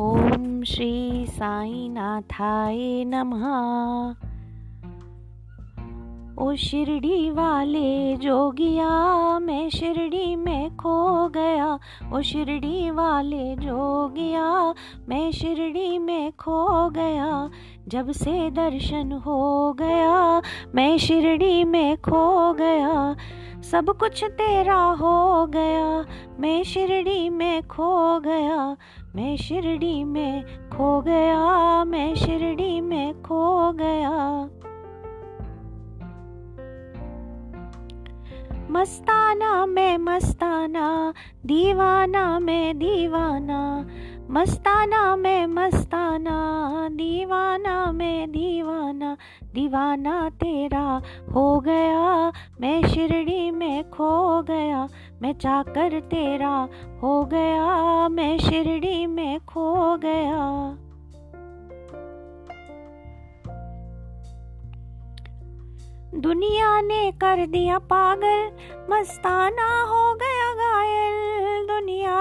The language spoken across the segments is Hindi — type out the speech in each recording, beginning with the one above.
ओम श्री साई नाथाए नमः। ओ शिरडी वाले जोगिया, मैं शिरडी में खो गया। ओ शिरडी वाले जोगिया, मैं शिरडी में खो गया। जब से दर्शन हो गया, मैं शिरडी में खो गया। सब कुछ तेरा हो गया, मैं शिरडी में खो गया। मैं शिरडी में खो गया, मैं शिरडी में खो गया। मस्ताना मैं मस्ताना, दीवाना मैं दीवाना। मस्ताना मैं मस्ताना, दीवाना मैं दीवाना दीवाना तेरा हो गया, मैं शिरडी में खो गया, मैं चाकर तेरा हो गया, मैं शिरडी में खो गया। दुनिया ने कर दिया पागल, मस्ताना हो गया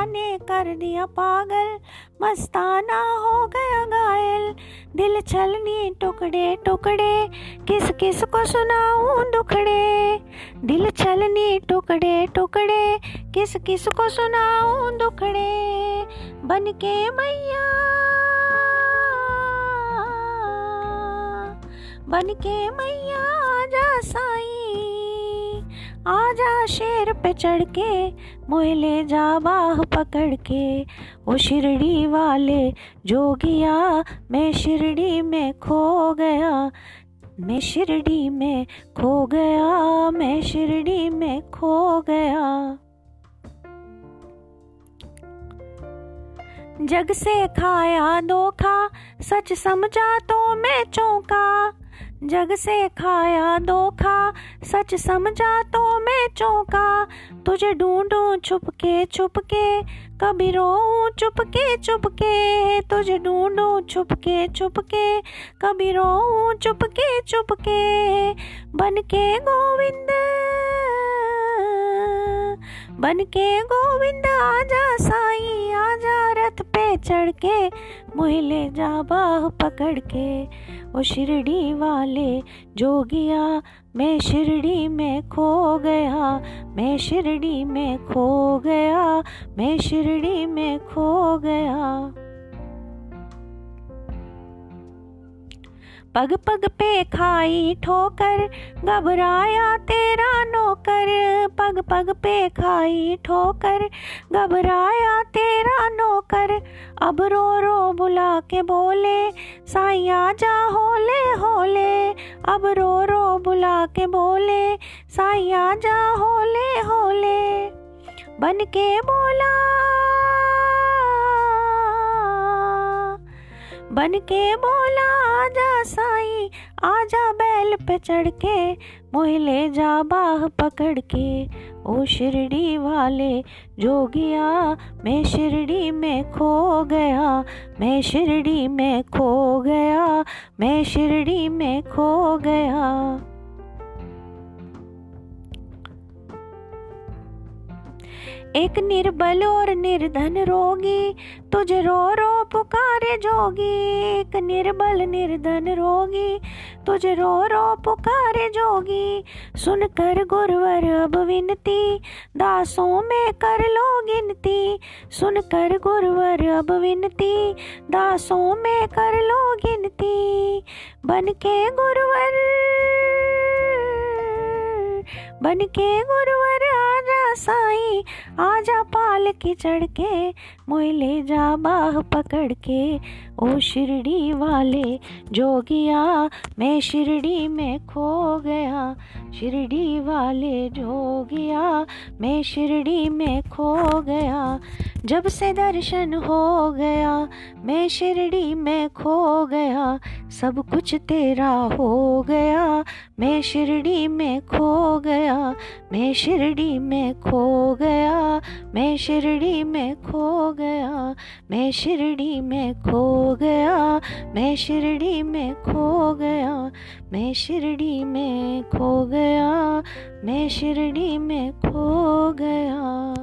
ने कर दिया पागल। मस्ताना हो गया घायल। दिल छलनी टुकड़े टुकड़े। किस किस को सुनाऊं दुखड़े? दिल छलनी टुकड़े टुकड़े। किस किस को सुनाऊं दुखड़े? बन के मैया। बन के मैया आजा साई आजा शेर पे चढ़ के मोह ले जा बाह पकड़ के। ओ शिरडी वाले जोगिया मैं शिरडी में खो गया। मैं शिरडी में खो गया, मैं शिरडी में खो गया। जग से खाया धोखा, सच समझा तो मैं चौंका। जग से खाया धोखा, सच समझा तो मैं चौंका। तुझे ढूंढूं छुपके छुपके, कभी रो चुपके चुपके तुझे ढूंढूं छुपके छुपके, कभी रो चुपके चुपके बन के गोविंद बन के गोविंद आजा साई, आजा। रथ पे चढ़ के मोहले जा बाह पकड़ के वो शिरडी वाले जोगिया मैं शिरडी में खो गया, मैं शिरडी में खो गया, मैं शिरडी में खो गया। पग पग पे खाई ठोकर, घबराया तेरा नौकर। पग पग पे खाई ठोकर, घबराया तेरा नौकर। अब रो रो बुला के बोले साइया जा होले होले। अब रो रो बुला के बोले साइया जा होले होले। बन के बोला बन के बोला, आजा साई, आजा बैल पे चढ़ के मोहले जा बाह पकड़ के ओ शिरडी वाले जोगिया मैं शिरडी में खो गया, मैं शिरडी में खो गया, मैं शिरडी में खो गया। एक निर्बल और निर्धन रोगी, तुझे रो रो पुकारे जोगी। एक निर्बल निर्धन रोगी, तुझे रो रो पुकारे जोगी। सुनकर गुरवर अब विनती, दासों में कर लो गिनती। सुनकर गुरवर अब विनती, दासों में कर लो गिनती। बन के गुरवर बन के गुरुवर। साई आजा पाल की चढ़ के मोई ले जा बाह पकड़ के ओ शिरडी वाले जोगिया मैं शिरडी में खो गया। शिरडी वाले जोगिया मैं शिरडी में खो गया। जब से दर्शन हो गया, मैं शिरडी में खो गया, सब कुछ तेरा हो गया। मैं शिरडी में खो गया, मैं शिरडी में खो गया, मैं शिरडी में खो गया, मैं शिरडी में खो गया, मैं शिरडी में खो गया, मैं शिरडी में खो गया, मैं शिरडी में खो गया।